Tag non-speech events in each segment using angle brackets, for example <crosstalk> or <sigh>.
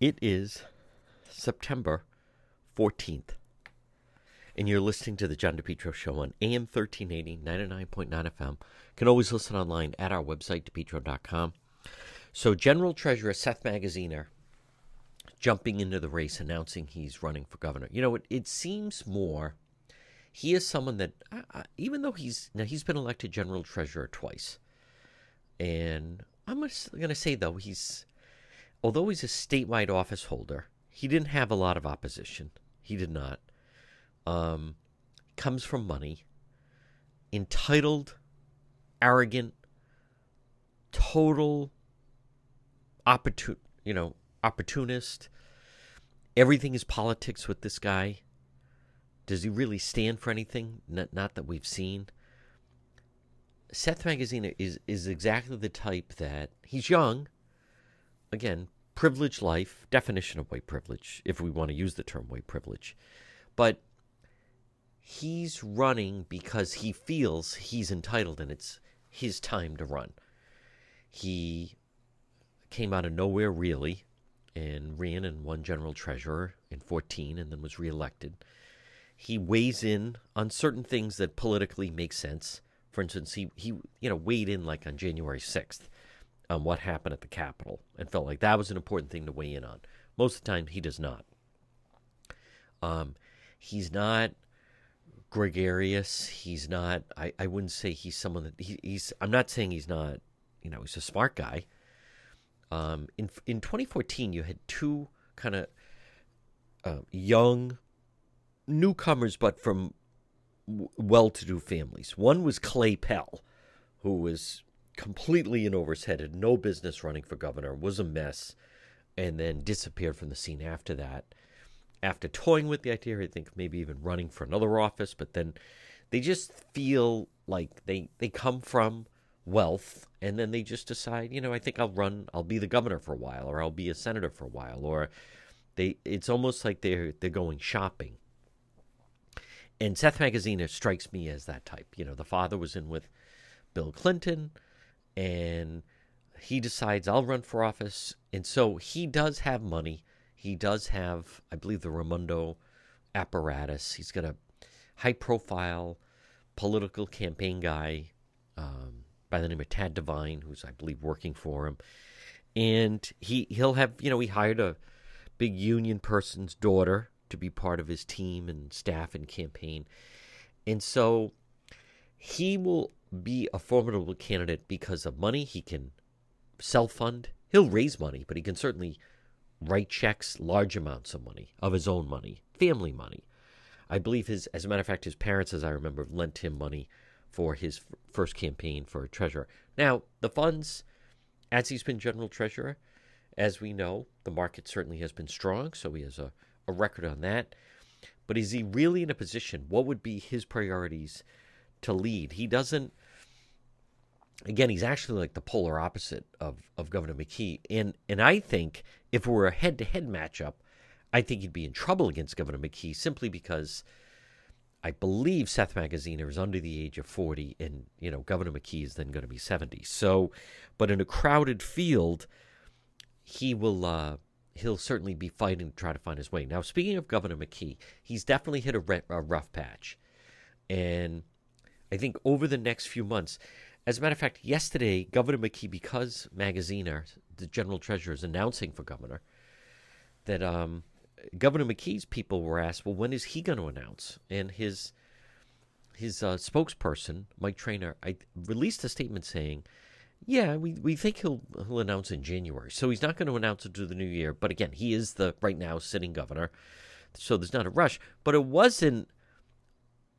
It is September 14th. And you're listening to the John DePetro Show on AM 1380, 99.9 FM. You can always listen online at our website, depetro.com. So, General Treasurer Seth Magaziner jumping into the race, announcing he's running for governor. You know, it, it seems more. He is someone that, uh, even though he's now he's been elected general treasurer twice, and I'm going to say though he's, although he's a statewide office holder, he didn't have a lot of opposition. He did not. Um, comes from money, entitled, arrogant, total opportun, you know, opportunist. Everything is politics with this guy. Does he really stand for anything? Not, not that we've seen. Seth Magaziner is is exactly the type that he's young. Again, privileged life, definition of white privilege, if we want to use the term white privilege. But he's running because he feels he's entitled and it's his time to run. He came out of nowhere really and ran and won general treasurer in 14 and then was reelected. He weighs in on certain things that politically make sense for instance, he, he you know weighed in like on January 6th on what happened at the Capitol and felt like that was an important thing to weigh in on. Most of the time, he does not. Um, he's not gregarious. He's not. I, I wouldn't say he's someone that he, he's. I'm not saying he's not. You know, he's a smart guy. Um, in in 2014, you had two kind of uh, young newcomers, but from well to do families. One was Clay Pell, who was completely in over his head, had no business running for governor, was a mess, and then disappeared from the scene after that. After toying with the idea, I think maybe even running for another office, but then they just feel like they, they come from wealth and then they just decide, you know, I think I'll run, I'll be the governor for a while, or I'll be a senator for a while, or they it's almost like they're they're going shopping and Seth Magaziner strikes me as that type. You know, the father was in with Bill Clinton, and he decides I'll run for office, and so he does have money. He does have, I believe, the Raimondo apparatus. He's got a high-profile political campaign guy um, by the name of Tad Devine, who's I believe working for him, and he he'll have you know he hired a big union person's daughter to be part of his team and staff and campaign. And so he will be a formidable candidate because of money. He can self fund, he'll raise money, but he can certainly write checks, large amounts of money, of his own money, family money. I believe his, as a matter of fact, his parents, as I remember, lent him money for his first campaign for treasurer. Now, the funds, as he's been general treasurer, as we know, the market certainly has been strong, so he has a a record on that. But is he really in a position? What would be his priorities to lead? He doesn't. Again, he's actually like the polar opposite of, of Governor McKee. And and I think if it were a head to head matchup, I think he'd be in trouble against Governor McKee simply because I believe Seth Magaziner is under the age of 40, and you know Governor McKee is then going to be 70. So, but in a crowded field, he will uh, he'll certainly be fighting to try to find his way. Now, speaking of Governor McKee, he's definitely hit a, re- a rough patch. And I think over the next few months, as a matter of fact, yesterday, Governor McKee, because Magaziner, the general treasurer, is announcing for governor, that um, Governor McKee's people were asked, well, when is he going to announce? And his his uh, spokesperson, Mike Trainor, I released a statement saying, yeah, we, we think he'll he'll announce in January. So he's not going to announce it to the new year. But again, he is the right now sitting governor, so there's not a rush. But it wasn't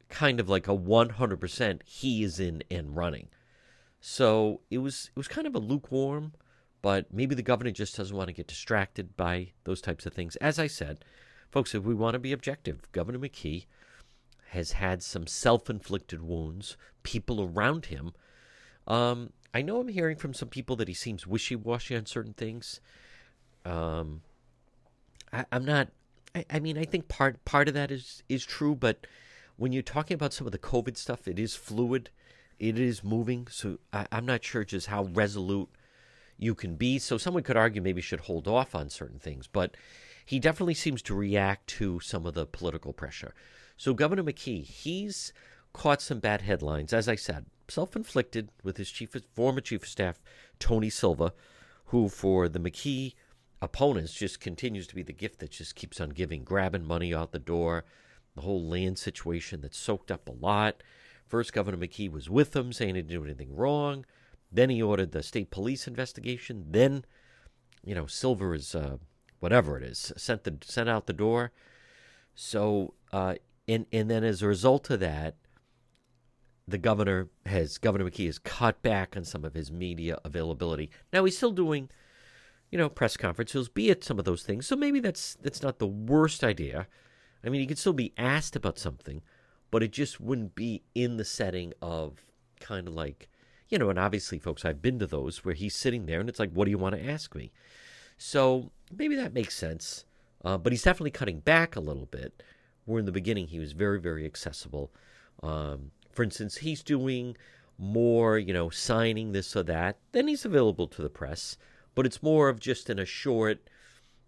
kind of like a 100% he is in and running. So it was it was kind of a lukewarm, but maybe the governor just doesn't want to get distracted by those types of things. As I said, folks, if we want to be objective, Governor McKee has had some self-inflicted wounds. People around him. Um, I know I'm hearing from some people that he seems wishy-washy on certain things. Um, I, am not. I, I mean, I think part part of that is is true, but when you're talking about some of the COVID stuff, it is fluid, it is moving. So I, I'm not sure just how resolute you can be. So someone could argue maybe should hold off on certain things, but he definitely seems to react to some of the political pressure. So Governor McKee, he's caught some bad headlines, as I said, self-inflicted with his chief former chief of staff Tony Silva, who for the McKee opponents just continues to be the gift that just keeps on giving, grabbing money out the door, the whole land situation that soaked up a lot. First, Governor McKee was with them, saying he didn't do anything wrong. Then he ordered the state police investigation. Then, you know, Silva is uh, whatever it is sent the sent out the door. So, uh, and and then as a result of that, the governor has Governor McKee has cut back on some of his media availability. Now he's still doing, you know, press conferences, be at some of those things. So maybe that's that's not the worst idea. I mean, he could still be asked about something, but it just wouldn't be in the setting of kind of like, you know, and obviously, folks, I've been to those where he's sitting there and it's like, what do you want to ask me? So maybe that makes sense. Uh, but he's definitely cutting back a little bit. Where in the beginning he was very, very accessible. Um, for instance, he's doing more, you know, signing this or that. Then he's available to the press, but it's more of just in a short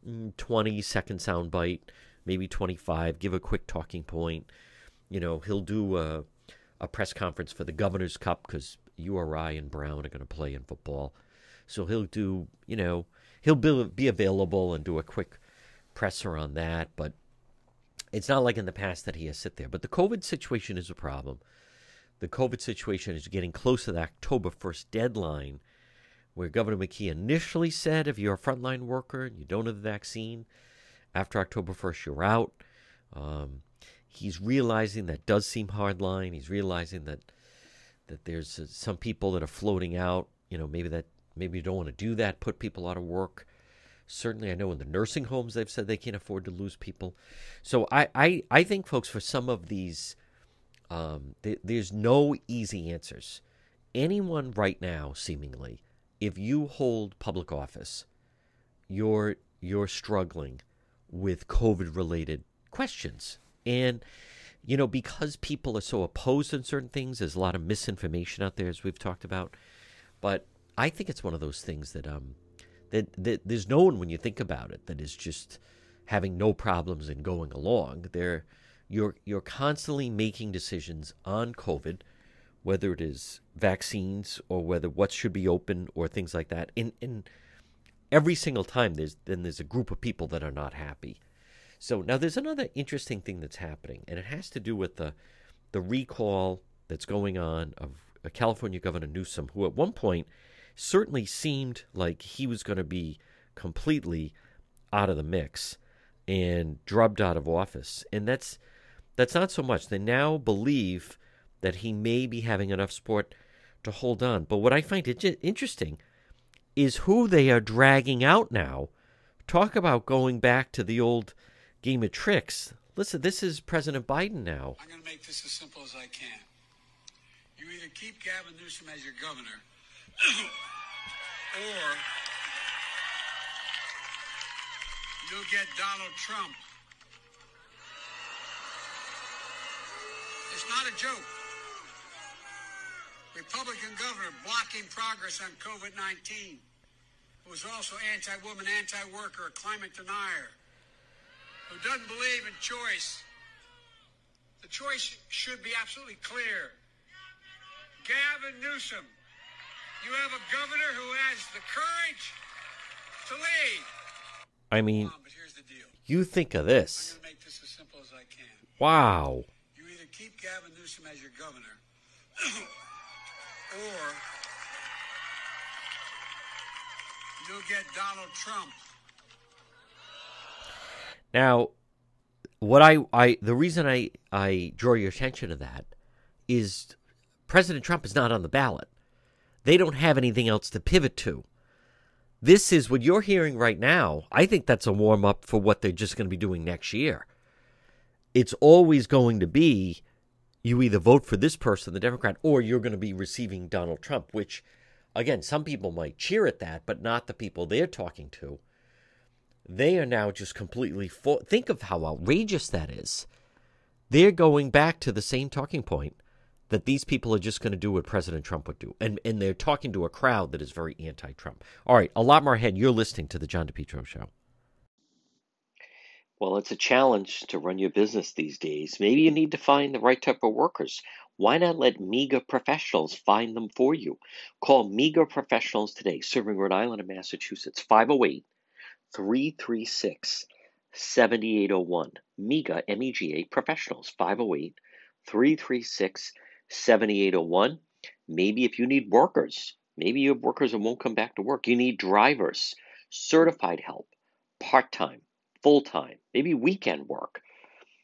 mm, 20 second soundbite maybe 25, give a quick talking point. You know, he'll do a, a press conference for the Governor's Cup because URI and Brown are going to play in football. So he'll do, you know, he'll be, be available and do a quick presser on that. But it's not like in the past that he has sit there. But the COVID situation is a problem. The COVID situation is getting close to the October 1st deadline, where Governor McKee initially said if you're a frontline worker and you don't have the vaccine, after October 1st, you're out. Um, he's realizing that does seem hardline. He's realizing that that there's uh, some people that are floating out. You know, maybe that maybe you don't want to do that. Put people out of work. Certainly, I know in the nursing homes they've said they can't afford to lose people. So I I, I think, folks, for some of these, um, th- there's no easy answers. Anyone right now, seemingly, if you hold public office, you're you're struggling with COVID related questions. And, you know, because people are so opposed to certain things, there's a lot of misinformation out there, as we've talked about. But I think it's one of those things that, um, that, that there's no one, when you think about it, that is just having no problems and going along. There, you're, you're constantly making decisions on COVID, whether it is vaccines or whether what should be open or things like that. And, and every single time there's then there's a group of people that are not happy. So now there's another interesting thing that's happening, and it has to do with the the recall that's going on of uh, California Governor Newsom, who at one point certainly seemed like he was going to be completely out of the mix and drubbed out of office. And that's that's not so much. They now believe that he may be having enough support to hold on. But what I find interesting is who they are dragging out now. Talk about going back to the old game of tricks. Listen, this is President Biden now. I'm going to make this as simple as I can. You either keep Gavin Newsom as your governor, <coughs> or you'll get Donald Trump. It's not a joke. Republican governor blocking progress on COVID 19, who is also anti woman, anti worker, a climate denier, who doesn't believe in choice. The choice should be absolutely clear. Gavin Newsom, you have a governor who has the courage to lead. I mean, You think of this. I'm this. going to make this as simple as I can. Wow. You either keep Gavin Newsom as your governor, or you'll get Donald Trump. Now, what I, I the reason I, I draw your attention to that is President Trump is not on the ballot. They don't have anything else to pivot to. This is what you're hearing right now. I think that's a warm up for what they're just going to be doing next year. It's always going to be you either vote for this person, the Democrat, or you're going to be receiving Donald Trump, which, again, some people might cheer at that, but not the people they're talking to they are now just completely for think of how outrageous that is. They're going back to the same talking point that these people are just going to do what president trump would do and and they're talking to a crowd that is very anti-trump. All right a lot more ahead. You're listening to the john depetro show. Well it's a challenge to run your business these days. Maybe you need to find the right type of workers. Why not let MEGA professionals find them for you? Call MEGA professionals today, serving Rhode Island and Massachusetts, 508 336 7801. MEGA, M E G A Professionals, 508 336 7801. Maybe if you need workers, maybe you have workers that won't come back to work. You need drivers, certified help, part time, full time, maybe weekend work.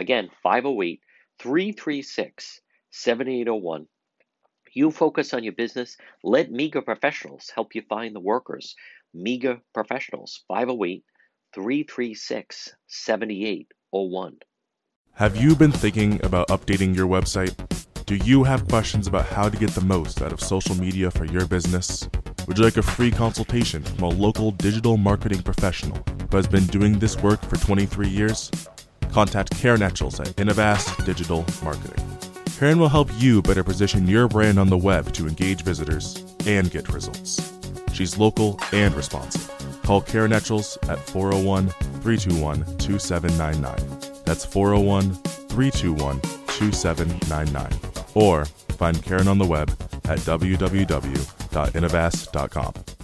Again, 508 336 7801. You focus on your business. Let MEGA professionals help you find the workers. MEGA professionals, 508 336 7801. Have you been thinking about updating your website? Do you have questions about how to get the most out of social media for your business? Would you like a free consultation from a local digital marketing professional who has been doing this work for 23 years? Contact Karen Etchels at Innovast Digital Marketing. Karen will help you better position your brand on the web to engage visitors and get results. She's local and responsive. Call Karen Etchels at 401 321 2799. That's 401 321 2799. Or find Karen on the web at www.innovast.com.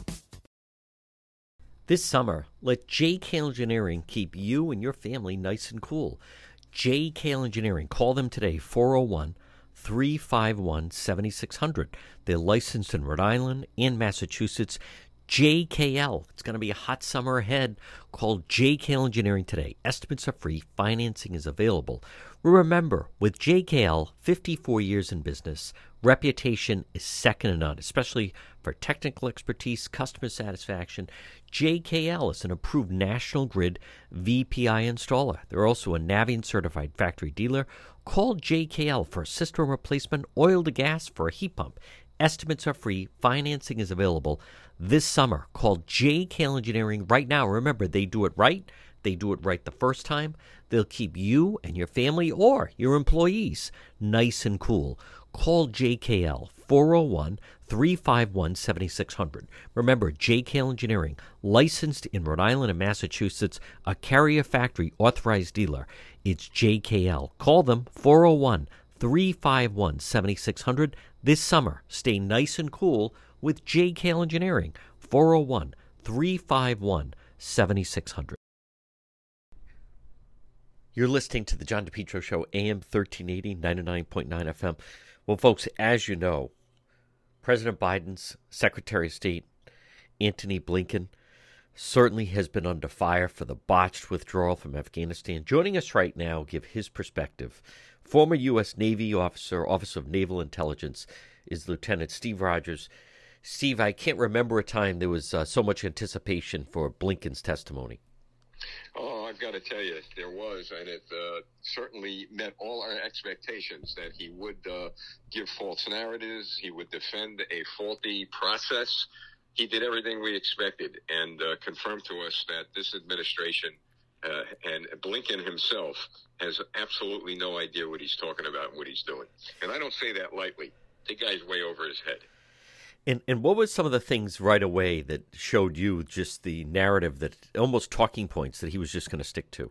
This summer, let JK Engineering keep you and your family nice and cool. JK Engineering, call them today, 401 351 7600. They're licensed in Rhode Island and Massachusetts. JKL. It's going to be a hot summer ahead. Call JKL Engineering today. Estimates are free, financing is available. Remember, with JKL, 54 years in business, reputation is second to none, especially for technical expertise, customer satisfaction. JKL is an approved National Grid VPI installer. They're also a Navien certified factory dealer. Call JKL for a system replacement, oil to gas for a heat pump. Estimates are free, financing is available this summer. Call JKL Engineering right now. Remember, they do it right. They do it right the first time. They'll keep you and your family or your employees nice and cool. Call JKL 401 351 7600. Remember, JKL Engineering, licensed in Rhode Island and Massachusetts, a carrier factory authorized dealer. It's JKL. Call them 401 351 7600 this summer. Stay nice and cool with JKL Engineering, 401 351 7600. You're listening to the John DePetro Show, AM 1380, 99.9 FM. Well, folks, as you know, President Biden's Secretary of State, Antony Blinken, certainly has been under fire for the botched withdrawal from Afghanistan. Joining us right now, give his perspective. Former U.S. Navy officer, Office of Naval Intelligence, is Lieutenant Steve Rogers. Steve, I can't remember a time there was uh, so much anticipation for Blinken's testimony. Oh, I've got to tell you, there was, and it uh, certainly met all our expectations that he would uh, give false narratives, he would defend a faulty process. He did everything we expected and uh, confirmed to us that this administration Uh, and Blinken himself has absolutely no idea what he's talking about and what he's doing. And I don't say that lightly. The guy's way over his head. And and what was some of the things right away that showed you just the narrative that almost talking points that he was just going to stick to?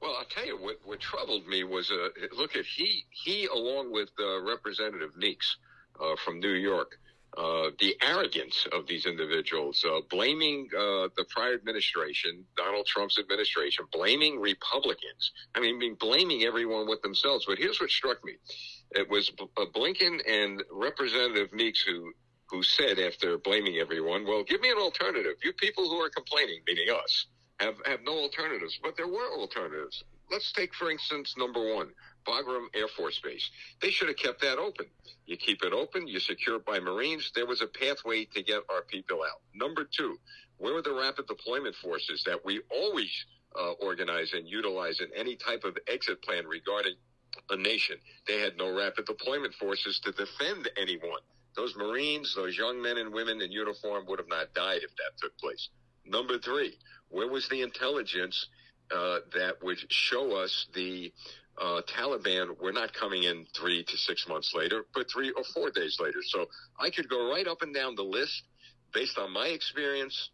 Well, I'll tell you what. What troubled me was uh, look at he he along with uh, Representative Meeks uh, from New York. Uh, the arrogance of these individuals, uh, blaming uh, the prior administration, Donald Trump's administration, blaming Republicans. I mean, blaming everyone with themselves. But here's what struck me: it was Blinken and Representative Meeks who who said after blaming everyone, "Well, give me an alternative. You people who are complaining, meaning us, have have no alternatives." But there were alternatives. Let's take, for instance, number one, Bagram Air Force Base. They should have kept that open. You keep it open, you secure it by Marines. There was a pathway to get our people out. Number two, where were the rapid deployment forces that we always uh, organize and utilize in any type of exit plan regarding a nation? They had no rapid deployment forces to defend anyone. Those Marines, those young men and women in uniform would have not died if that took place. Number three, where was the intelligence uh, that would show us the uh, Taliban were not coming in three to six months later, but three or four days later. So I could go right up and down the list based on my experience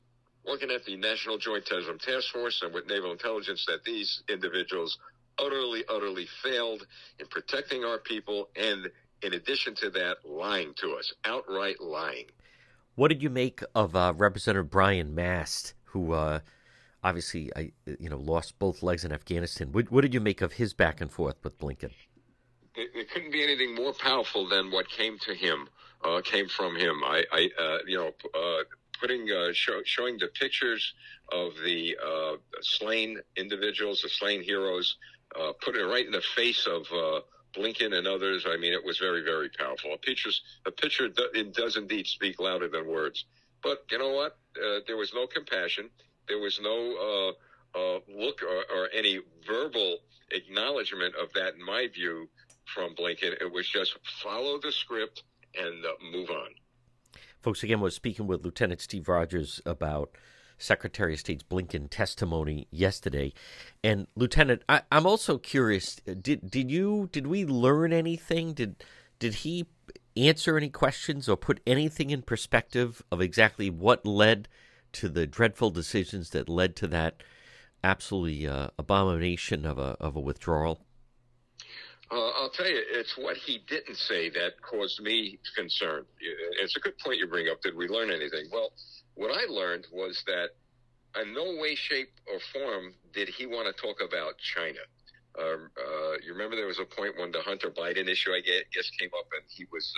working at the National Joint Terrorism Task Force and with naval intelligence that these individuals utterly, utterly failed in protecting our people and in addition to that, lying to us, outright lying. What did you make of uh, Representative Brian Mast, who uh, obviously, I you know lost both legs in Afghanistan. What, what did you make of his back and forth with Blinken? There, there couldn't be anything more powerful than what came to him, uh, came from him. I, I uh, you know, uh, putting uh, show, showing the pictures of the uh, slain individuals, the slain heroes, uh, putting it right in the face of. Blinken and others. I mean, it was very, very powerful. A picture, a picture, it does indeed speak louder than words. But you know what? there was no compassion. There was no uh, uh, look or, or, any verbal acknowledgement of that, in my view, from Blinken. It was just follow the script and uh, move on. Folks, again, we're speaking with Lieutenant Steve Rogers about Secretary of State's Blinken testimony yesterday. And Lieutenant, I, am also curious. Did did you did we learn anything? Did did he answer any questions or put anything in perspective of exactly what led to the dreadful decisions that led to that absolutely uh, abomination of a of a withdrawal? Uh, I'll tell you, it's what he didn't say that caused me concern. It's a good point you bring up. Did we learn anything? Well, what I learned was that in no way, shape, or form did he want to talk about China. Um, uh, you remember there was a point when the Hunter Biden issue, I guess, came up, and he was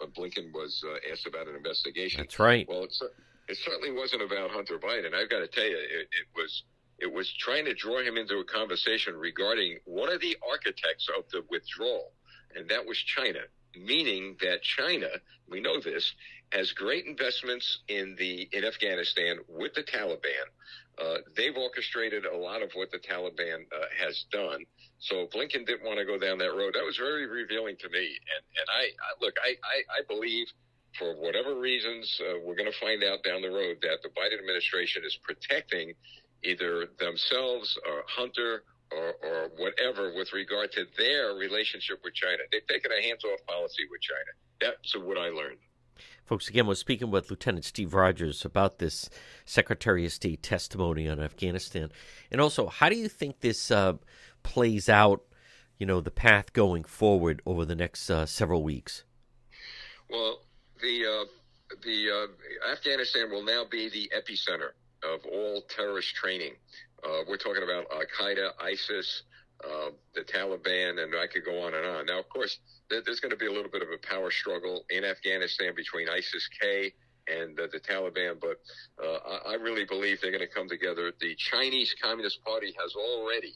uh, Blinken was uh, asked about an investigation. That's right. Well, it's it certainly wasn't about Hunter Biden. I've got to tell you, it, it was it was trying to draw him into a conversation regarding one of the architects of the withdrawal, and that was China. Meaning that China, we know this, has great investments in the in Afghanistan with the Taliban. Uh, they've orchestrated a lot of what the Taliban uh, has done. So Blinken didn't want to go down that road. That was very revealing to me. And and I, I look, I, I, I believe for whatever reasons, uh, we're going to find out down the road that the Biden administration is protecting either themselves or Hunter or, or whatever with regard to their relationship with China. They've taken a hands off policy with China. That's what I learned. Folks, again, we're speaking with Lieutenant Steve Rogers about this Secretary of State testimony on Afghanistan. And also, how do you think this uh, plays out, you know, the path going forward over the next uh, several weeks? Well, the uh, the uh, Afghanistan will now be the epicenter of all terrorist training. Uh, we're talking about Al Qaeda, ISIS, uh, the Taliban, and I could go on and on. Now, of course, there's going to be a little bit of a power struggle in Afghanistan between ISIS K and the Taliban, but uh, I really believe they're going to come together. The Chinese Communist Party has already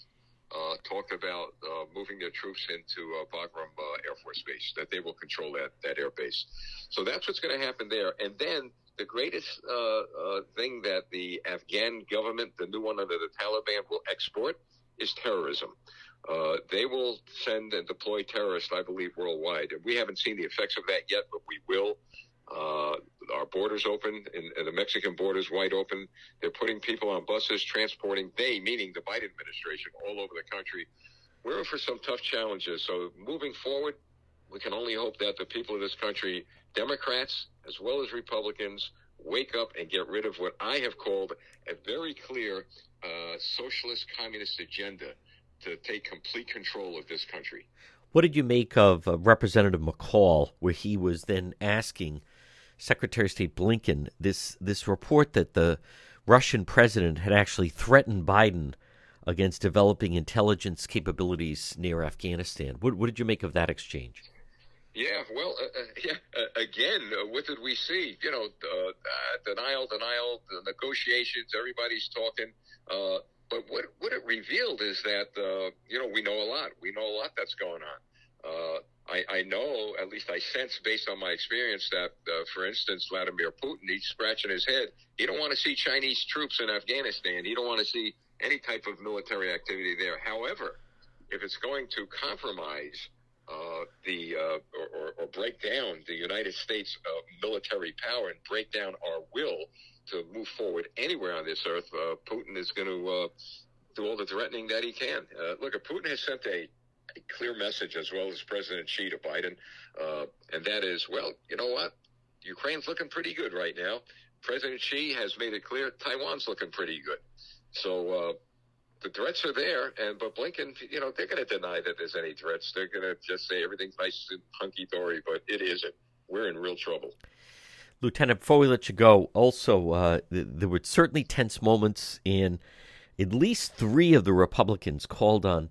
uh, talked about uh, moving their troops into uh, Bagram uh, Air Force Base, that they will control that, that air base. So that's what's going to happen there. And then the greatest uh, uh, thing that the Afghan government, the new one under the Taliban, will export is terrorism. they will send and deploy terrorists, I believe, worldwide. And we haven't seen the effects of that yet, but we will. Uh, our borders open and, and the Mexican borders wide open. They're putting people on buses, transporting they, meaning the Biden administration, all over the country. We're in for some tough challenges. So moving forward, we can only hope that the people of this country, Democrats as well as Republicans, wake up and get rid of what I have called a very clear uh, socialist communist agenda to take complete control of this country. What did you make of uh, Representative McCaul, where he was then asking Secretary of State Blinken this this report that the Russian president had actually threatened Biden against developing intelligence capabilities near Afghanistan? What, what did you make of that exchange? Yeah, well, uh, uh, yeah. Uh, again, uh, what did we see? You know, uh, denial, denial, the negotiations. Everybody's talking. Uh, but what what it revealed is that you know we know a lot. We know a lot that's going on. I, I know, at least I sense, based on my experience, that for instance, Vladimir Putin, he's scratching his head. He don't want to see Chinese troops in Afghanistan. He don't want to see any type of military activity there. However, if it's going to compromise uh, the uh, or, or, break down the United States uh, military power and break down our will to move forward anywhere on this earth, uh, Putin is going to uh, do all the threatening that he can. look, Putin has sent a, a, clear message as well as President Xi to Biden, and that is, well, you know what? Ukraine's looking pretty good right now. President Xi has made it clear Taiwan's looking pretty good. So the threats are there, and but Blinken, you know, they're going to deny that there's any threats. They're going to just say everything's nice and hunky dory, but it isn't. We're in real trouble. Lieutenant, before we let you go, also uh, th- there were certainly tense moments, in at least three of the Republicans called on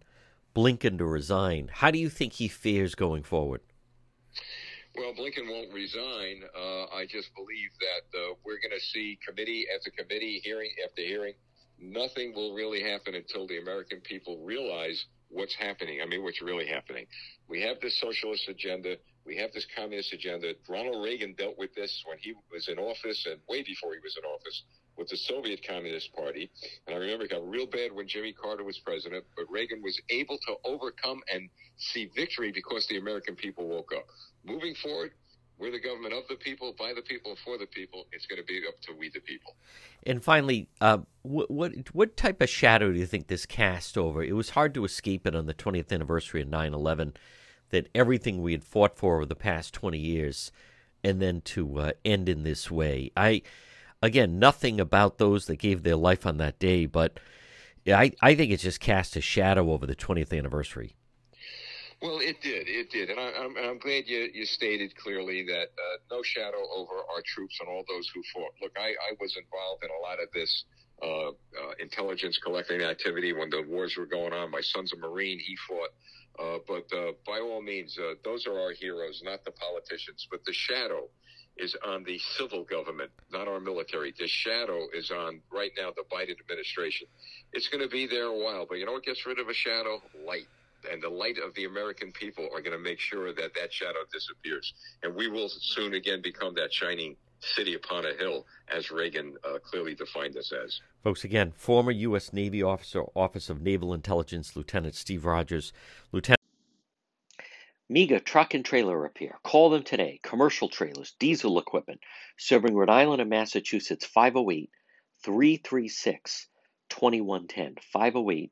Blinken to resign. How do you think he fares going forward? Well, Blinken won't resign. Uh, I just believe that uh, we're going to see committee after committee, hearing after hearing nothing will really happen until the American people realize what's happening. I mean, what's really happening. We have this socialist agenda. We have this communist agenda. Ronald Reagan dealt with this when he was in office and way before he was in office with the Soviet Communist Party. And I remember it got real bad when Jimmy Carter was president, but Reagan was able to overcome and see victory because the American people woke up. Moving forward, we're the government of the people, by the people, for the people. It's going to be up to we the people. And finally, uh, what, what what type of shadow do you think this cast over? It was hard to escape it on the 20th anniversary of 9/11 that everything we had fought for over the past 20 years, and then to uh, end in this way. I again, nothing about those that gave their life on that day, but I I think it's just cast a shadow over the 20th anniversary. Well, it did. It did. And I, am I'm, I'm glad you, you stated clearly that uh, no shadow over our troops and all those who fought. Look, I, I was involved in a lot of this uh, uh, intelligence collecting activity when the wars were going on. My son's a Marine. He fought. Uh, but uh, by all means, uh, those are our heroes, not the politicians. But the shadow is on the civil government, not our military. The shadow is on right now the Biden administration. It's going to be there a while, but you know what gets rid of a shadow? Light and the light of the American people are going to make sure that that shadow disappears. And we will soon again become that shining city upon a hill, as Reagan uh, clearly defined us as. Folks, again, former U.S. Navy officer, Office of Naval Intelligence, Lieutenant Steve Rogers. Lieutenant. MEGA Truck and Trailer Repair. Call them today. Commercial trailers, diesel equipment, serving Rhode Island and Massachusetts, 508 336 2110. 508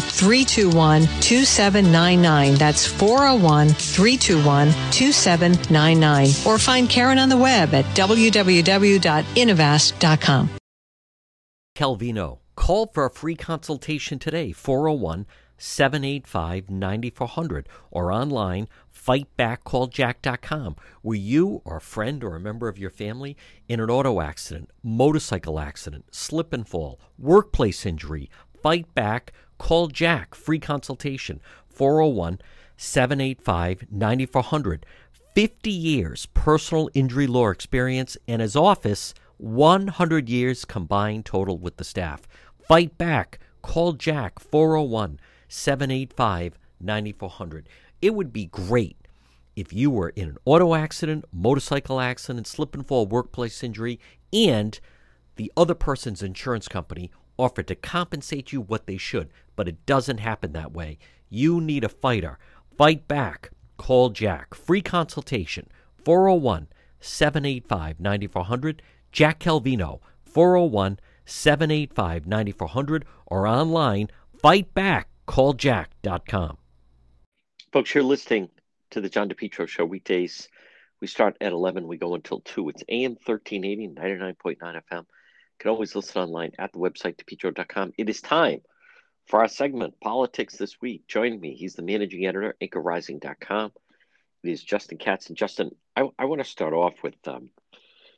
321 2799. That's 401 321 2799. Or find Karen on the web at www.innovast.com. Calvino. Call for a free consultation today, 401 785 9400, or online, fightbackcalljack.com, where you or a friend or a member of your family in an auto accident, motorcycle accident, slip and fall, workplace injury, fight back, call Jack, free consultation, 401 785 9400. 50 years personal injury law experience and his office 100 years combined total with the staff. Fight back. Call Jack 401 785 9400. It would be great if you were in an auto accident, motorcycle accident, slip and fall, workplace injury, and the other person's insurance company offered to compensate you what they should, but it doesn't happen that way. You need a fighter. Fight back. Call Jack. Free consultation 401 785 9400. Jack Calvino 401 785 9400 or online fightbackcalljack.com. Folks, you're listening to the John DePetro Show weekdays. We start at 11, we go until 2. It's AM 1380, 99.9 FM. Can always listen online at the website, depetro.com. It is time for our segment, Politics This Week. Joining me, he's the managing editor, anchorrising.com. It is Justin Katz. And Justin, I, I want to start off with, um,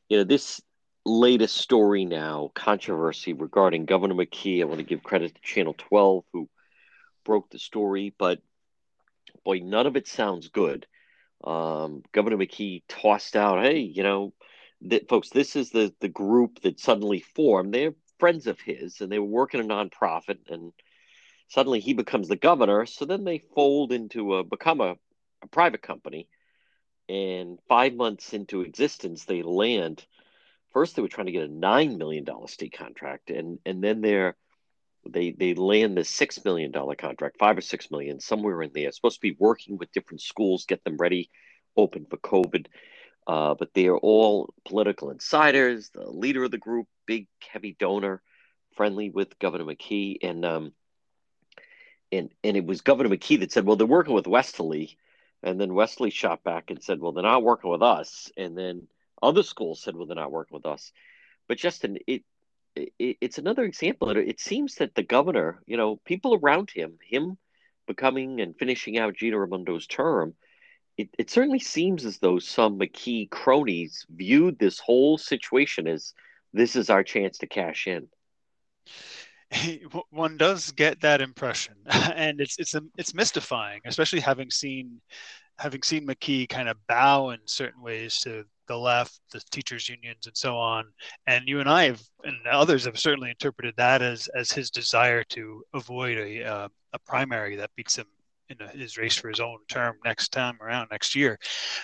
you know, this latest story now, controversy regarding Governor McKee. I want to give credit to Channel 12 who broke the story, but boy, none of it sounds good. Um, Governor McKee tossed out, hey, you know, that folks, this is the the group that suddenly formed. They're friends of his, and they were working a nonprofit, and suddenly he becomes the governor. So then they fold into a become a, a private company, and five months into existence, they land first they were trying to get a nine million dollar state contract, and and then they're they they land the six million dollar contract, five or six million, somewhere in there. Supposed to be working with different schools, get them ready, open for COVID. Uh, but they are all political insiders. The leader of the group, big heavy donor, friendly with Governor McKee, and um, and and it was Governor McKee that said, "Well, they're working with Westerly," and then Westerly shot back and said, "Well, they're not working with us," and then other schools said, well, they're not working with us. But Justin, it, it it's another example. It, seems that the governor, you know, people around him, him becoming and finishing out Gina Raimondo's term, it, it certainly seems as though some McKee cronies viewed this whole situation as this is our chance to cash in. One does get that impression, <laughs> and it's it's it's mystifying, especially having seen having seen McKee kind of bow in certain ways to the left, the teachers' unions, and so on. And you and I have, and others have certainly interpreted that as as his desire to avoid a uh, a primary that beats him in his race for his own term next time around next year.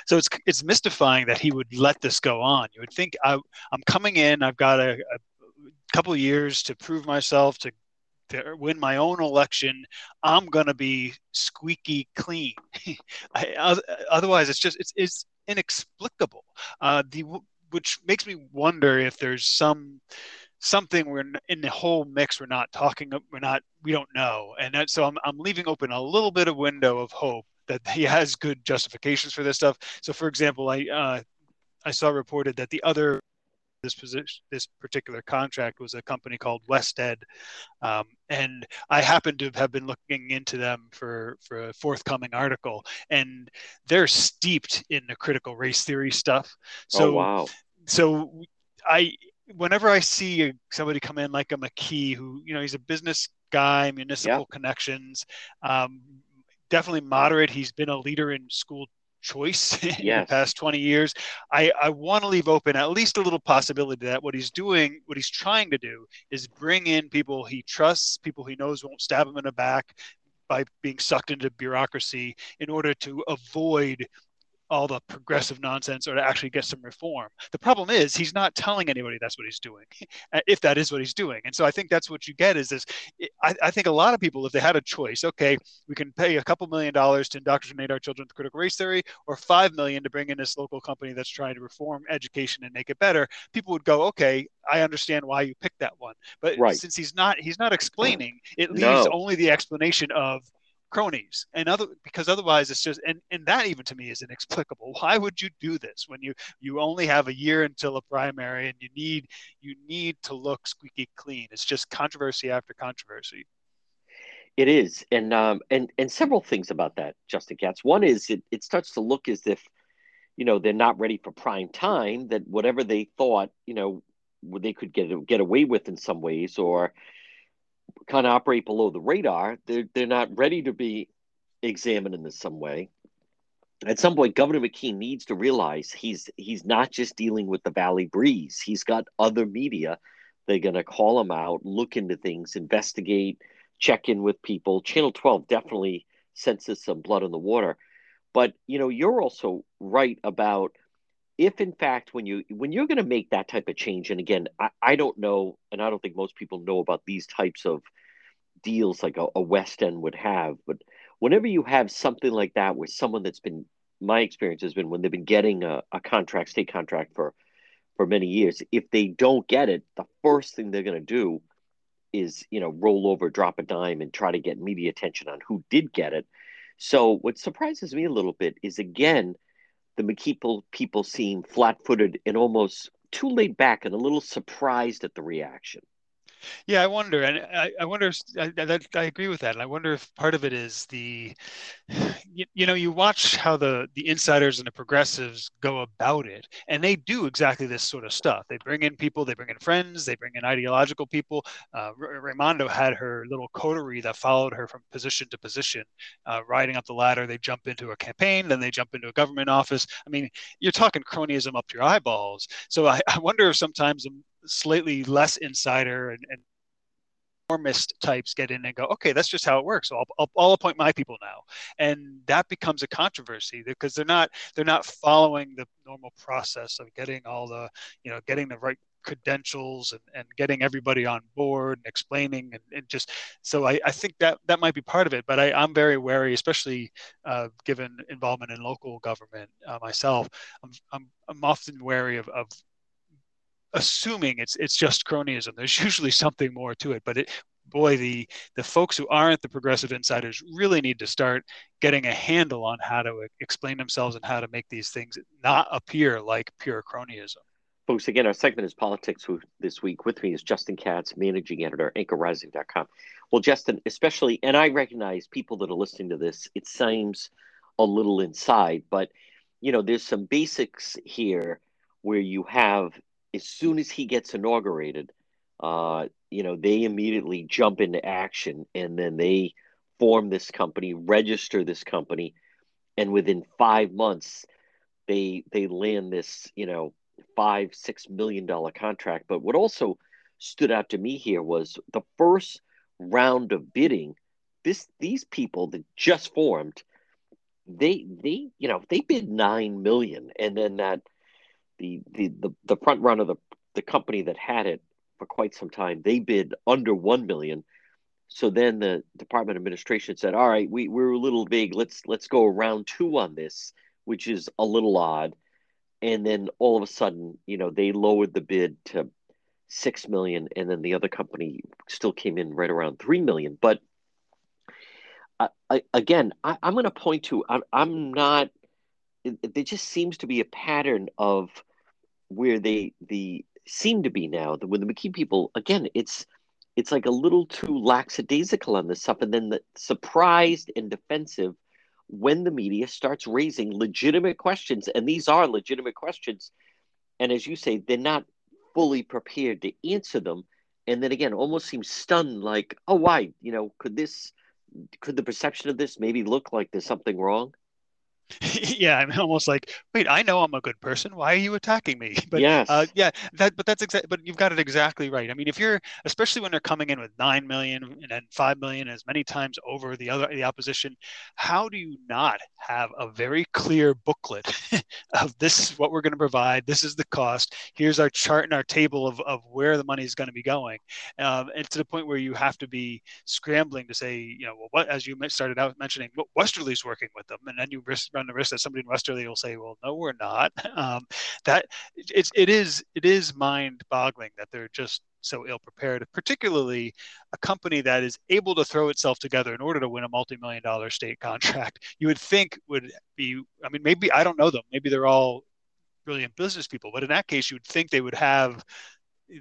So it's it's mystifying that he would let this go on. You would think I, I'm coming in, I've got a, a couple years to prove myself to to win my own election, I'm to be squeaky clean. <laughs> I, otherwise, it's just it's, it's inexplicable. Uh, the which makes me wonder if there's some something we're in the whole mix we're not talking we're not we don't know and that, so I'm, I'm leaving open a little bit of window of hope that he has good justifications for this stuff so for example i uh, i saw reported that the other this position, this particular contract was a company called WestEd, um, and I happened to have been looking into them for for a forthcoming article, and they're steeped in the critical race theory stuff. So, oh, wow. So I whenever I see somebody come in like a McKee, who you know he's a business guy, municipal yeah. connections, um, definitely moderate. He's been a leader in school choice <laughs> in Yes. the past 20 years. I, I want to leave open at least a little possibility that what he's doing, what he's trying to do, is bring in people he trusts, people he knows won't stab him in the back by being sucked into bureaucracy in order to avoid all the progressive nonsense or to actually get some reform. The problem is he's not telling anybody that's what he's doing, <laughs> if that is what he's doing. And so I think that's what you get is this. I, I think a lot of people, if they had a choice, okay, we can pay a couple million dollars to indoctrinate our children with critical race theory, or five million to bring in this local company that's trying to reform education and make it better. People would go, okay, I understand why you picked that one. But Right. since he's not, he's not explaining. It leaves No. only the explanation of cronies and other because otherwise it's just and and that even to me is inexplicable why would you do this when you you only have a year until a primary and you need you need to look squeaky clean it's just controversy after controversy It is, and um, and and several things about that, Justin Katz. One is it it starts to look as if, you know, they're not ready for prime time. That whatever they thought, you know, they could get get away with in some ways, or kind of operate below the radar. They're they're not ready to be examined in some way. At some point, Governor McKee needs to realize he's he's not just dealing with the Valley Breeze. He's got other media. They're going to call him out, look into things, investigate check in with people. Channel 12 definitely senses some blood in the water. But you know, you're also right about if in fact when you when you're going to make that type of change, and again, I, I don't know, and I don't think most people know about these types of deals like a, a West End would have, but whenever you have something like that with someone that's been my experience has been when they've been getting a, a contract, state contract for for many years, if they don't get it, the first thing they're going to do is you know roll over drop a dime and try to get media attention on who did get it. So what surprises me a little bit is again the McKeeple people seem flat-footed and almost too laid back and a little surprised at the reaction Yeah, I wonder, and I, I wonder. I, I, I agree with that, and I wonder if part of it is the, you, you know, you watch how the the insiders and the progressives go about it, and they do exactly this sort of stuff. They bring in people, they bring in friends, they bring in ideological people. Uh, Raimondo had her little coterie that followed her from position to position, uh, riding up the ladder. They jump into a campaign, then they jump into a government office. I mean, you're talking cronyism up to your eyeballs. So I, <laughs> I wonder if sometimes a slightly less insider and, and conformist types get in and go, okay, that's just how it works. So I'll, I'll, I'll appoint my people now, and that becomes a controversy because they're not they're not following the normal process of getting all the you know getting the right credentials and, and getting everybody on board and explaining and, and just so I, I think that that might be part of it but I, i'm very wary especially uh, given involvement in local government uh, myself I'm, I'm, I'm often wary of, of assuming it's it's just cronyism. There's <laughs> usually something more to it, but it boy the the folks who aren't the progressive insiders really need to start getting a handle on how to explain themselves and how to make these things not appear like pure cronyism. Folks, again, our segment is Politics this week. With me is Justin Katz, managing editor, anchorrising.com. Well, Justin, especially, and I recognize people that are listening to this, it seems a little inside, but, you know, there's some basics here where you have, as soon as he gets inaugurated, uh, you know, they immediately jump into action and then they form this company, register this company, and within five months, they they land this, you know, five six million dollar contract. But what also stood out to me here was the first round of bidding. This these people that just formed, they they you know they bid nine million, and then that the the the, the front runner of the the company that had it for quite some time they bid under one million. So then the Department of Administration said, "All right, we we're a little big. Let's let's go round two on this." Which is a little odd and then all of a sudden, you know, they lowered the bid to six million, and then the other company still came in right around three million. But I, I, again, I, am going to point to I, I'm not. It, there just seems to be a pattern of where they the seem to be now. The, with the McKee people, again, it's it's like a little too lackadaisical on this stuff, and then the surprised and defensive when the media starts raising legitimate questions, and these are legitimate questions, and as you say, they're not fully prepared to answer them, and then again, almost seem stunned, like, oh, why? You know, could this, could the perception of this maybe look like there's something wrong? <laughs> yeah, I'm almost like, wait, I know I'm a good person. Why are you attacking me? <laughs> But yes. uh, yeah, that but that's exactly. But you've got it exactly right. I mean, if you're especially when they're coming in with nine million and then five million as many times over the other the opposition, how do you not have a very clear booklet <laughs> of this is what we're going to provide, this is the cost, here's our chart and our table of of where the money is going to be going, um, and to the point where you have to be scrambling to say, you know, well, what as you started out mentioning, what Westerly's working with them, and then you risk run the risk that somebody in Westerly will say, "Well, no, we're not." <laughs> Um, that it's it is it is mind-boggling that they're just so ill prepared, particularly a company that is able to throw itself together in order to win a multi-million dollar state contract. You would think would be. I mean, maybe I don't know them. Maybe they're all brilliant business people, but in that case, you would think they would have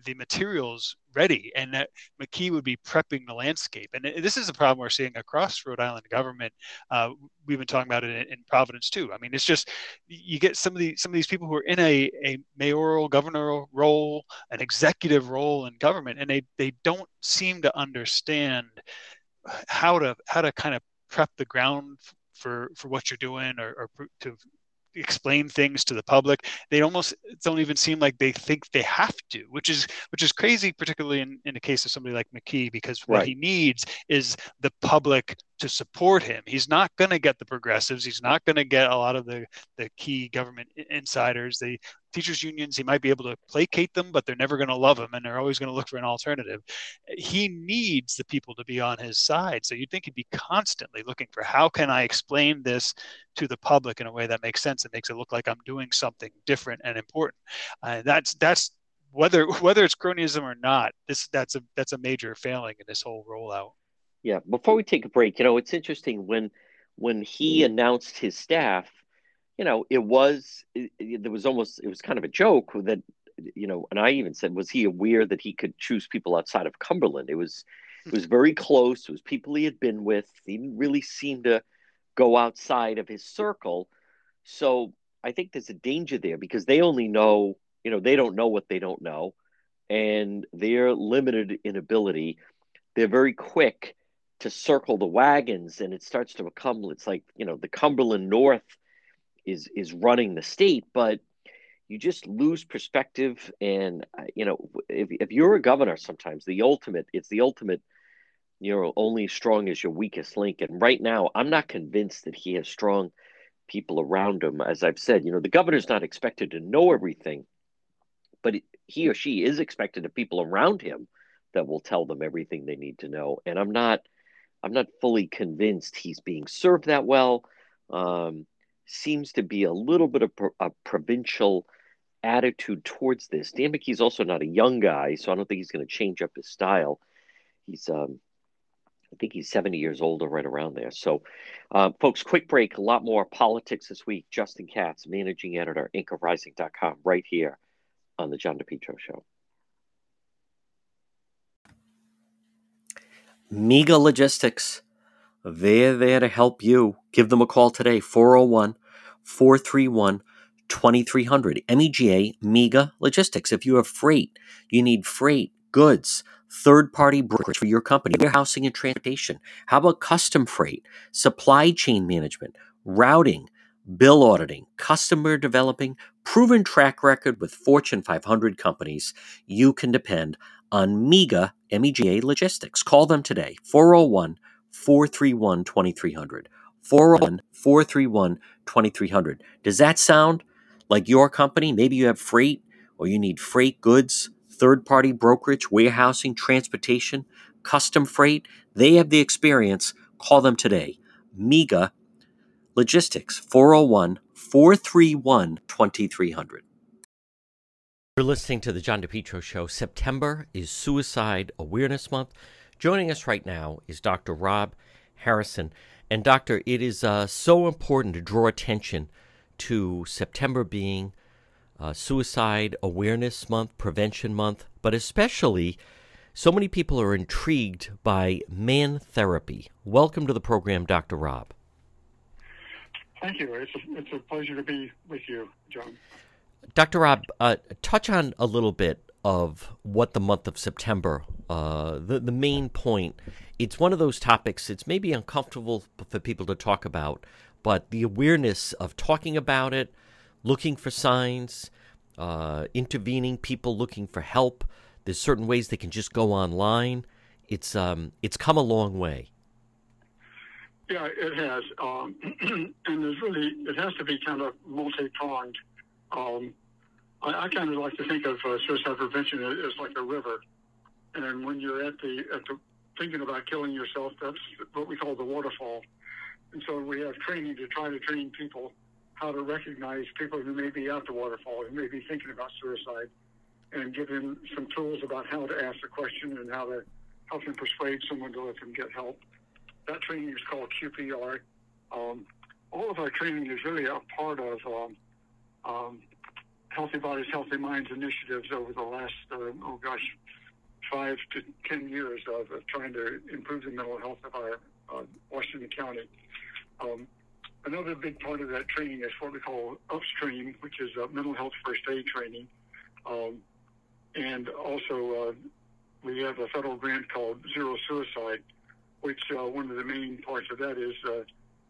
the materials ready and that McKee would be prepping the landscape. And this is a problem we're seeing across Rhode Island government. Uh, we've been talking about it in, in, Providence too. I mean, it's just you get some of the some of these people who are in a, a mayoral governor role, an executive role in government, and they they don't seem to understand how to how to kind of prep the ground for for what you're doing or, or to explain things to the public they almost don't even seem like they think they have to which is which is crazy particularly in, in the case of somebody like mckee because what right. he needs is the public to support him. He's not going to get the progressives. He's not going to get a lot of the, the key government insiders. The teachers unions, he might be able to placate them, but they're never going to love him and they're always going to look for an alternative. He needs the people to be on his side. So you'd think he'd be constantly looking for how can I explain this to the public in a way that makes sense and makes it look like I'm doing something different and important. Uh, that's that's whether <laughs> whether it's cronyism or not. This that's a that's a major failing in this whole rollout. Yeah. Before we take a break, you know, it's interesting when when he announced his staff, you know, it was it, it, there was almost it was kind of a joke that you know, and I even said, was he aware that he could choose people outside of Cumberland? It was it was very close. It was people he had been with. He didn't really seem to go outside of his circle. So I think there's a danger there because they only know, you know, they don't know what they don't know, and they're limited in ability. They're very quick to circle the wagons and it starts to become it's like you know the cumberland north is is running the state but you just lose perspective. And uh, you know if, if you're a governor sometimes the ultimate it's the ultimate you know only strong as your weakest link. And right now i'm not convinced that he has strong people around him. As i've said you know the governor's not expected to know everything but he or she is expected to people around him that will tell them everything they need to know. And i'm not I'm not fully convinced he's being served that well. Um, seems to be a little bit of a provincial attitude towards this. Dan McKee's also not a young guy, so I don't think he's going to change up his style. He's, um, I think he's 70 years old or right around there. So, uh, folks, quick break. A lot more politics this week. Justin Katz, managing editor, anchorrising.com, right here on the John DePetro Show. Mega Logistics. They're there to help you. Give them a call today, 401 431 2300. MEGA, Mega Logistics. If you have freight, you need freight, goods, third party brokerage for your company, warehousing and transportation. How about custom freight, supply chain management, routing, bill auditing, customer developing, proven track record with Fortune 500 companies? You can depend on MEGA, MEGA Logistics. Call them today, 401 431 2300. 401 431 2300. Does that sound like your company? Maybe you have freight or you need freight goods, third party brokerage, warehousing, transportation, custom freight. They have the experience. Call them today. MEGA Logistics, 401 431 2300. You're listening to the John DePetro Show. September is Suicide Awareness Month. Joining us right now is Dr. Rob Harrison. And, Doctor, it is uh, so important to draw attention to September being uh, Suicide Awareness Month, Prevention Month, but especially so many people are intrigued by man therapy. Welcome to the program, Dr. Rob. Thank you. It's a, it's a pleasure to be with you, John. Dr. Rob, uh, touch on a little bit of what the month of September, uh, the, the main point. It's one of those topics, it's maybe uncomfortable for people to talk about, but the awareness of talking about it, looking for signs, uh, intervening, people looking for help. There's certain ways they can just go online. It's um, it's come a long way. Yeah, it has, um, <clears throat> and there's really it has to be kind of multi pronged. Um, I, I kind of like to think of uh, suicide prevention as like a river, and when you're at the at the thinking about killing yourself, that's what we call the waterfall. And so we have training to try to train people how to recognize people who may be at the waterfall, who may be thinking about suicide, and give them some tools about how to ask the question and how to help them persuade someone to let them get help. That training is called QPR. Um, all of our training is really a part of um, um, Healthy Bodies, Healthy Minds initiatives over the last, uh, oh gosh, five to ten years of, of, trying to improve the mental health of our uh, Washington County. Um, another big part of that training is what we call upstream, which is uh, mental health first aid training. Um, and also, uh, we have a federal grant called Zero Suicide, which uh, one of the main parts of that is uh,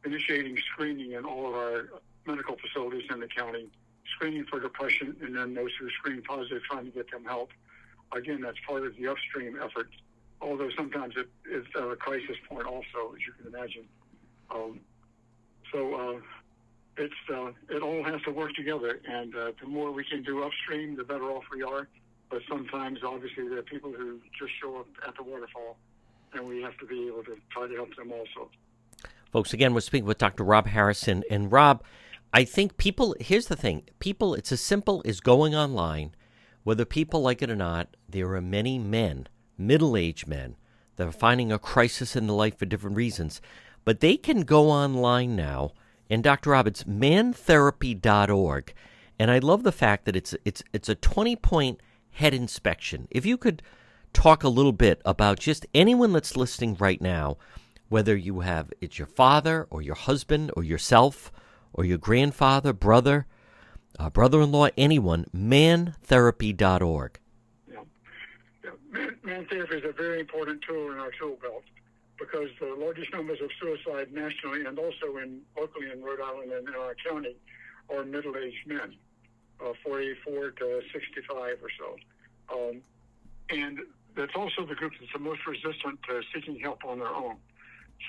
initiating screening in all of our medical facilities in the county, screening for depression, and then those who screen positive, trying to get them help. Again, that's part of the upstream effort, although sometimes it at a crisis point also, as you can imagine. Um, so uh, it's uh, it all has to work together, and uh, the more we can do upstream, the better off we are. But sometimes, obviously, there are people who just show up at the waterfall, and we have to be able to try to help them also. Folks, again, we're speaking with Dr. Rob Harrison, and Rob, I think people. Here's the thing: people. It's as simple as going online. Whether people like it or not, there are many men, middle-aged men, that are finding a crisis in their life for different reasons but they can go online now, and Dr. Roberts, mantherapy.org. And I love the fact that it's it's it's a 20 point head inspection. If you could talk a little bit about just anyone that's listening right now, whether you have it's your father or your husband or yourself or your grandfather, brother, uh, brother-in-law, anyone, mantherapy.org. Yeah. yeah. Man, man therapy is a very important tool in our tool belt because the largest numbers of suicide nationally and also in locally in Rhode Island and in our county are middle-aged men, uh, 44 to 65 or so. Um, and that's also the group that's the most resistant to seeking help on their own.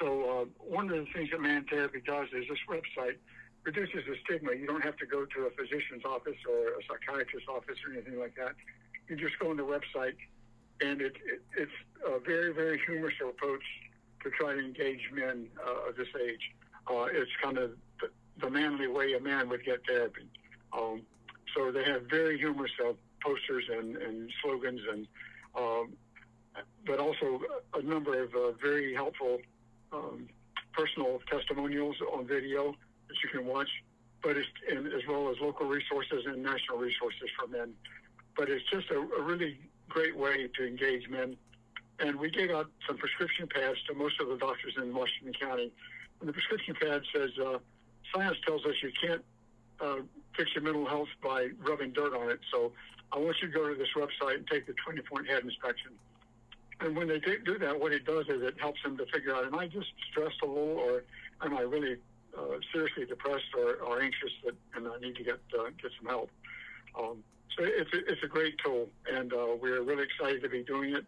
So uh, one of the things that Man Therapy does is this website reduces the stigma. You don't have to go to a physician's office or a psychiatrist's office or anything like that. You just go on the website, and it, it, it's a very, very humorous approach to try to engage men uh, of this age. Uh, it's kind of the, the, manly way a man would get therapy. Um, so they have very humorous uh, posters and, and, slogans, and um, but also a number of uh, very helpful um, personal testimonials on video that you can watch. But it's and as well as local resources and national resources for men. But it's just a, a really great way to engage men and we gave out some prescription pads to most of the doctors in Washington County. And the prescription pad says, uh, science tells us you can't uh, fix your mental health by rubbing dirt on it. So I want you to go to this website and take the 20 point head inspection. And when they do that, what it does is it helps them to figure out, am I just stressed a little or am I really uh, seriously depressed or, or anxious that, and I need to get, uh, get some help. Um, so it's a, it's a great tool, and uh, we're really excited to be doing it.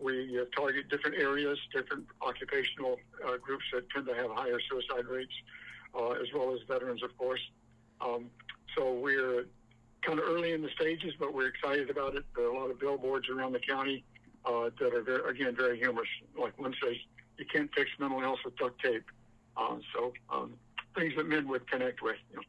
We target different areas, different occupational uh, groups that tend to have higher suicide rates, uh, as well as veterans, of course. Um, so we're kind of early in the stages, but we're excited about it. There are a lot of billboards around the county uh, that are, very, again, very humorous. Like one says, you can't fix mental health with duct tape. Uh, so um, things that men would connect with. You know.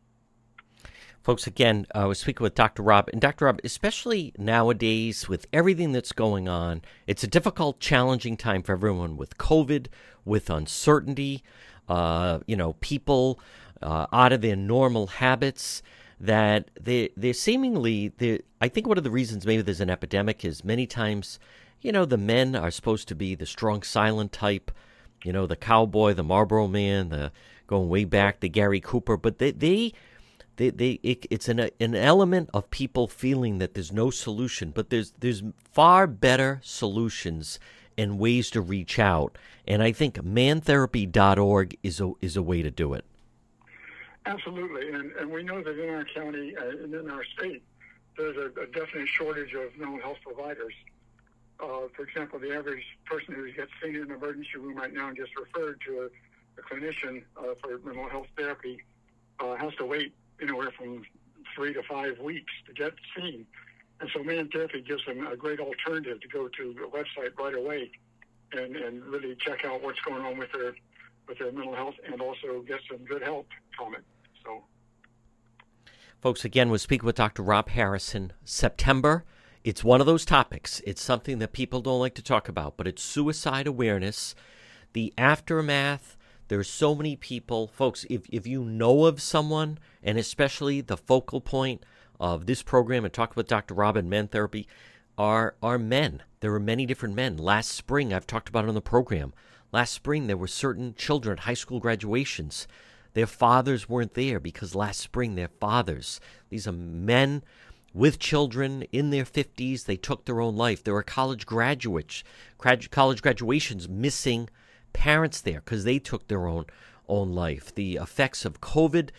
Folks, again, uh, I was speaking with Dr. Rob. And Dr. Rob, especially nowadays with everything that's going on, it's a difficult, challenging time for everyone with COVID, with uncertainty, uh, you know, people uh, out of their normal habits that they, they're seemingly, they I think one of the reasons maybe there's an epidemic is many times, you know, the men are supposed to be the strong, silent type, you know, the cowboy, the Marlboro man, the going way back, to Gary Cooper, but they, they they, they it, it's an an element of people feeling that there's no solution, but there's there's far better solutions and ways to reach out. And I think mantherapy.org is a is a way to do it. Absolutely, and, and we know that in our county uh, and in our state, there's a, a definite shortage of mental health providers. Uh, for example, the average person who gets seen in an emergency room right now and gets referred to a, a clinician uh, for mental health therapy uh, has to wait anywhere from three to five weeks to get seen. And so Man Therapy gives them a great alternative to go to the website right away and, and really check out what's going on with their with their mental health and also get some good help from it. So Folks, again, we're speaking with Dr. Rob Harrison. September, it's one of those topics. It's something that people don't like to talk about, but it's suicide awareness, the aftermath. There's so many people. Folks, if, if you know of someone, and especially the focal point of this program and talk about Dr. Robin men therapy, are, are men. There are many different men. Last spring, I've talked about on the program. Last spring, there were certain children at high school graduations their fathers weren't there because last spring their fathers, these are men with children in their 50s, they took their own life. There were college graduates, college graduations missing parents there because they took their own own life. The effects of COVID,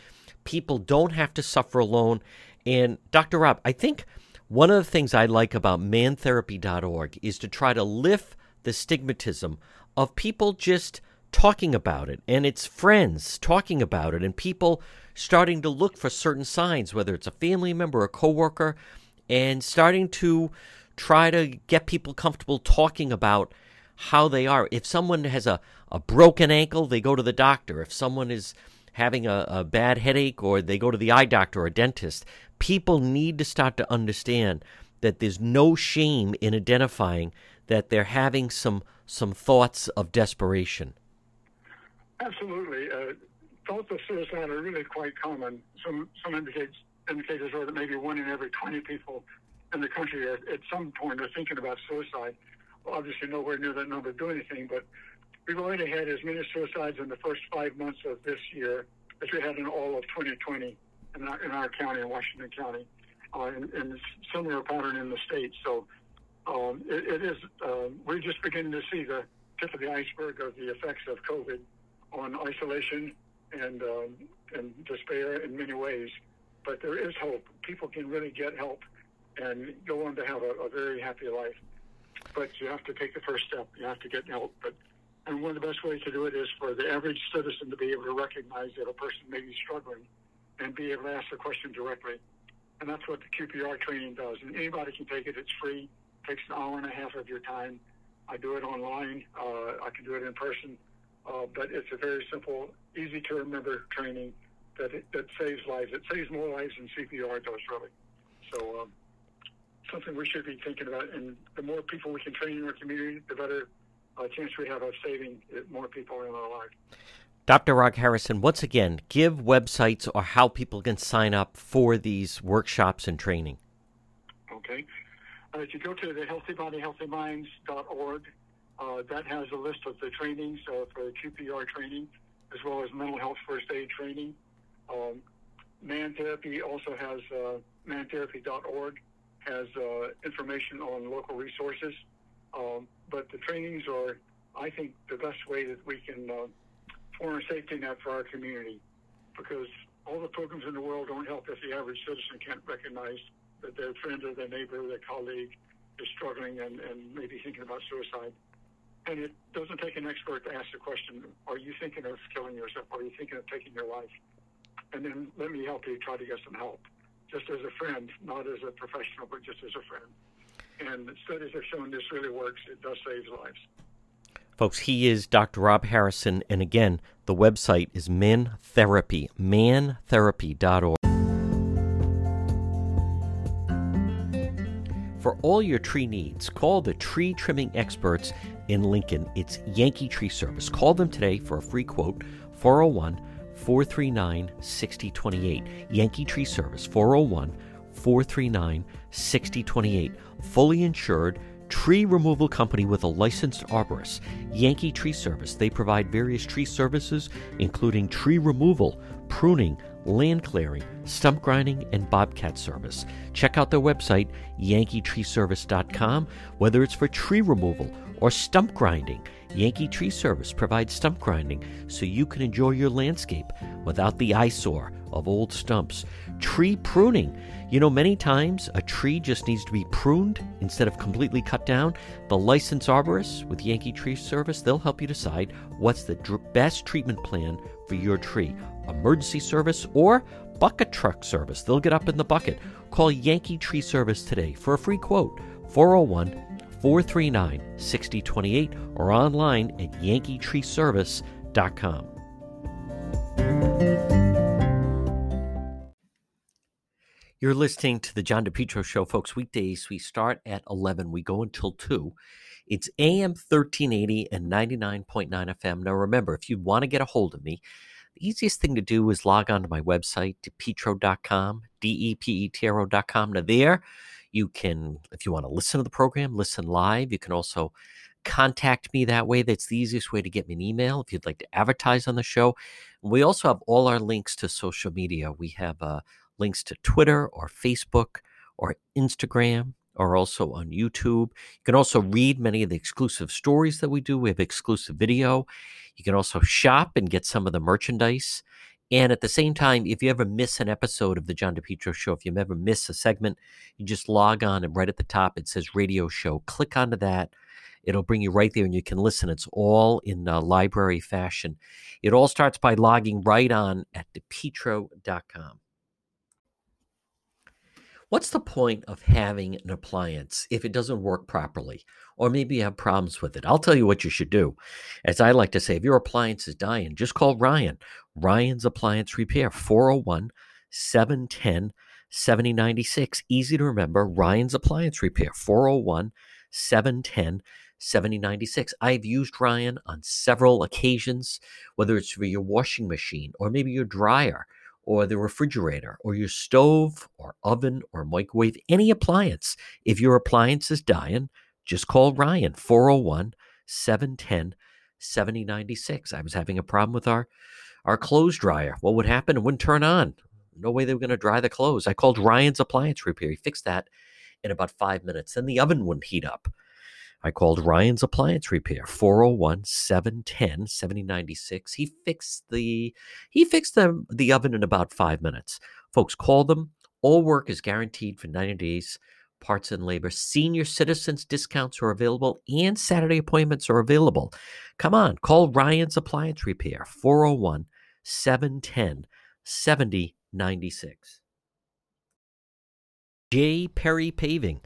people don't have to suffer alone. And Dr. Rob, I think one of the things I like about mantherapy.org is to try to lift the stigmatism of people just talking about it and its friends talking about it and people starting to look for certain signs whether it's a family member or a coworker and starting to try to get people comfortable talking about how they are if someone has a, a broken ankle they go to the doctor if someone is having a, a bad headache or they go to the eye doctor or dentist people need to start to understand that there's no shame in identifying that they're having some some thoughts of desperation Absolutely. Uh, thoughts of suicide are really quite common. Some some indicates, indicators are that maybe one in every 20 people in the country are, at some point are thinking about suicide. Obviously, nowhere near that number do anything, but we've already had as many suicides in the first five months of this year as we had in all of 2020 in our, in our county, in Washington County, uh, and, and similar pattern in the state. So um, it, it is, uh, we're just beginning to see the tip of the iceberg of the effects of COVID on isolation and um, and despair in many ways. But there is hope. People can really get help and go on to have a, a very happy life. But you have to take the first step. You have to get help. But and one of the best ways to do it is for the average citizen to be able to recognize that a person may be struggling and be able to ask the question directly. And that's what the QPR training does. And anybody can take it. It's free. It takes an hour and a half of your time. I do it online. Uh, I can do it in person. Uh, but it's a very simple, easy to remember training that it, that saves lives. It saves more lives than CPR does, really. So um, something we should be thinking about. And the more people we can train in our community, the better uh, chance we have of saving more people in our lives. Dr. Rob Harrison, once again, give websites or how people can sign up for these workshops and training. Okay. Uh, if you go to the healthybodyhealthyminds.org, uh, that has a list of the trainings uh, for the QPR training, as well as mental health first aid training. Um, Man Therapy also has uh, mantherapy.org has uh, information on local resources. Um, but the trainings are, I think, the best way that we can uh, form a safety net for our community, because all the programs in the world don't help if the average citizen can't recognize that their friend or their neighbor or their colleague is struggling and, and maybe thinking about suicide. And it doesn't take an expert to ask the question, are you thinking of killing yourself? Are you thinking of taking your life? And then let me help you try to get some help, just as a friend, not as a professional, but just as a friend. And studies have shown this really works. It does save lives. Folks, he is Dr. Rob Harrison. And again, the website is Therapy, mantherapy.org. For all your tree needs, call the tree trimming experts in Lincoln. It's Yankee Tree Service. Call them today for a free quote 401 439 6028. Yankee Tree Service 401 439 6028. Fully insured tree removal company with a licensed arborist. Yankee Tree Service. They provide various tree services, including tree removal, pruning, land clearing, stump grinding, and bobcat service. Check out their website, yankeetreeservice.com, whether it's for tree removal or stump grinding. Yankee Tree Service provides stump grinding so you can enjoy your landscape without the eyesore of old stumps. Tree pruning. You know, many times a tree just needs to be pruned instead of completely cut down. The licensed arborists with Yankee Tree Service, they'll help you decide what's the dr- best treatment plan for your tree. Emergency service or bucket truck service. They'll get up in the bucket. Call Yankee Tree Service today for a free quote. 401 439 6028 or online at yankeetreeservice.com. You're listening to the John DePetro Show, folks. Weekdays, we start at 11. We go until 2. It's AM 1380 and 99.9 FM. Now, remember, if you want to get a hold of me, the easiest thing to do is log on to my website, depetro.com, D-E-P-E-T-R-O.com. Now, there you can, if you want to listen to the program, listen live. You can also contact me that way. That's the easiest way to get me an email if you'd like to advertise on the show. We also have all our links to social media. We have uh, links to Twitter or Facebook or Instagram or also on YouTube. You can also read many of the exclusive stories that we do. We have exclusive video. You can also shop and get some of the merchandise. And at the same time, if you ever miss an episode of the John DePetro show, if you ever miss a segment, you just log on and right at the top it says radio show. Click onto that. It'll bring you right there and you can listen. It's all in uh, library fashion. It all starts by logging right on at depetro.com. What's the point of having an appliance if it doesn't work properly? Or maybe you have problems with it. I'll tell you what you should do. As I like to say, if your appliance is dying, just call Ryan. Ryan's Appliance Repair, 401 710 7096. Easy to remember. Ryan's Appliance Repair, 401 710 7096. I've used Ryan on several occasions, whether it's for your washing machine or maybe your dryer or the refrigerator or your stove or oven or microwave, any appliance. If your appliance is dying, just call Ryan 401 710 7096. I was having a problem with our our clothes dryer. What would happen? It wouldn't turn on. No way they were going to dry the clothes. I called Ryan's appliance repair. He fixed that in about five minutes. Then the oven wouldn't heat up. I called Ryan's Appliance Repair, 401 710 7096. He fixed the he fixed the, the oven in about five minutes. Folks, call them. All work is guaranteed for 90 days. Parts and labor. Senior citizens discounts are available and Saturday appointments are available. Come on, call Ryan's Appliance Repair, 401 710 7096. J. Perry Paving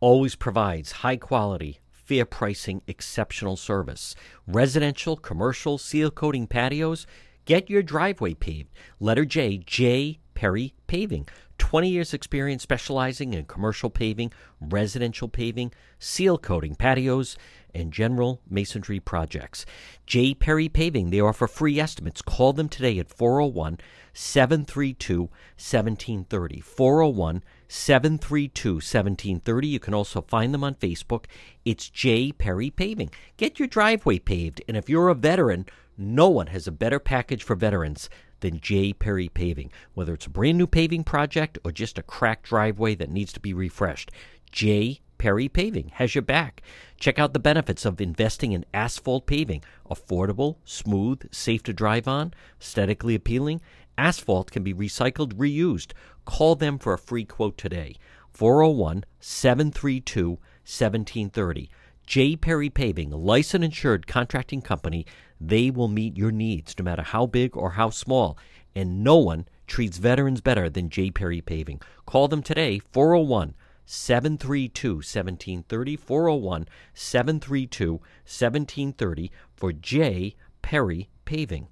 always provides high quality, fair pricing, exceptional service. Residential, commercial, seal coating patios. Get your driveway paved. Letter J, J Perry Paving. 20 years experience specializing in commercial paving, residential paving, seal coating patios, and general masonry projects. J. Perry Paving, they offer free estimates. Call them today at 401 732 1730. 401 732 1730. You can also find them on Facebook. It's J. Perry Paving. Get your driveway paved, and if you're a veteran, no one has a better package for veterans than J. Perry Paving. Whether it's a brand new paving project or just a cracked driveway that needs to be refreshed, J. Perry Paving has your back. Check out the benefits of investing in asphalt paving. Affordable, smooth, safe to drive on, aesthetically appealing. Asphalt can be recycled, reused. Call them for a free quote today. 401 732 1730. J. Perry Paving, licensed insured contracting company. They will meet your needs no matter how big or how small. And no one treats veterans better than J. Perry Paving. Call them today, 401 732 1730. 401 732 1730 for J. Perry Paving.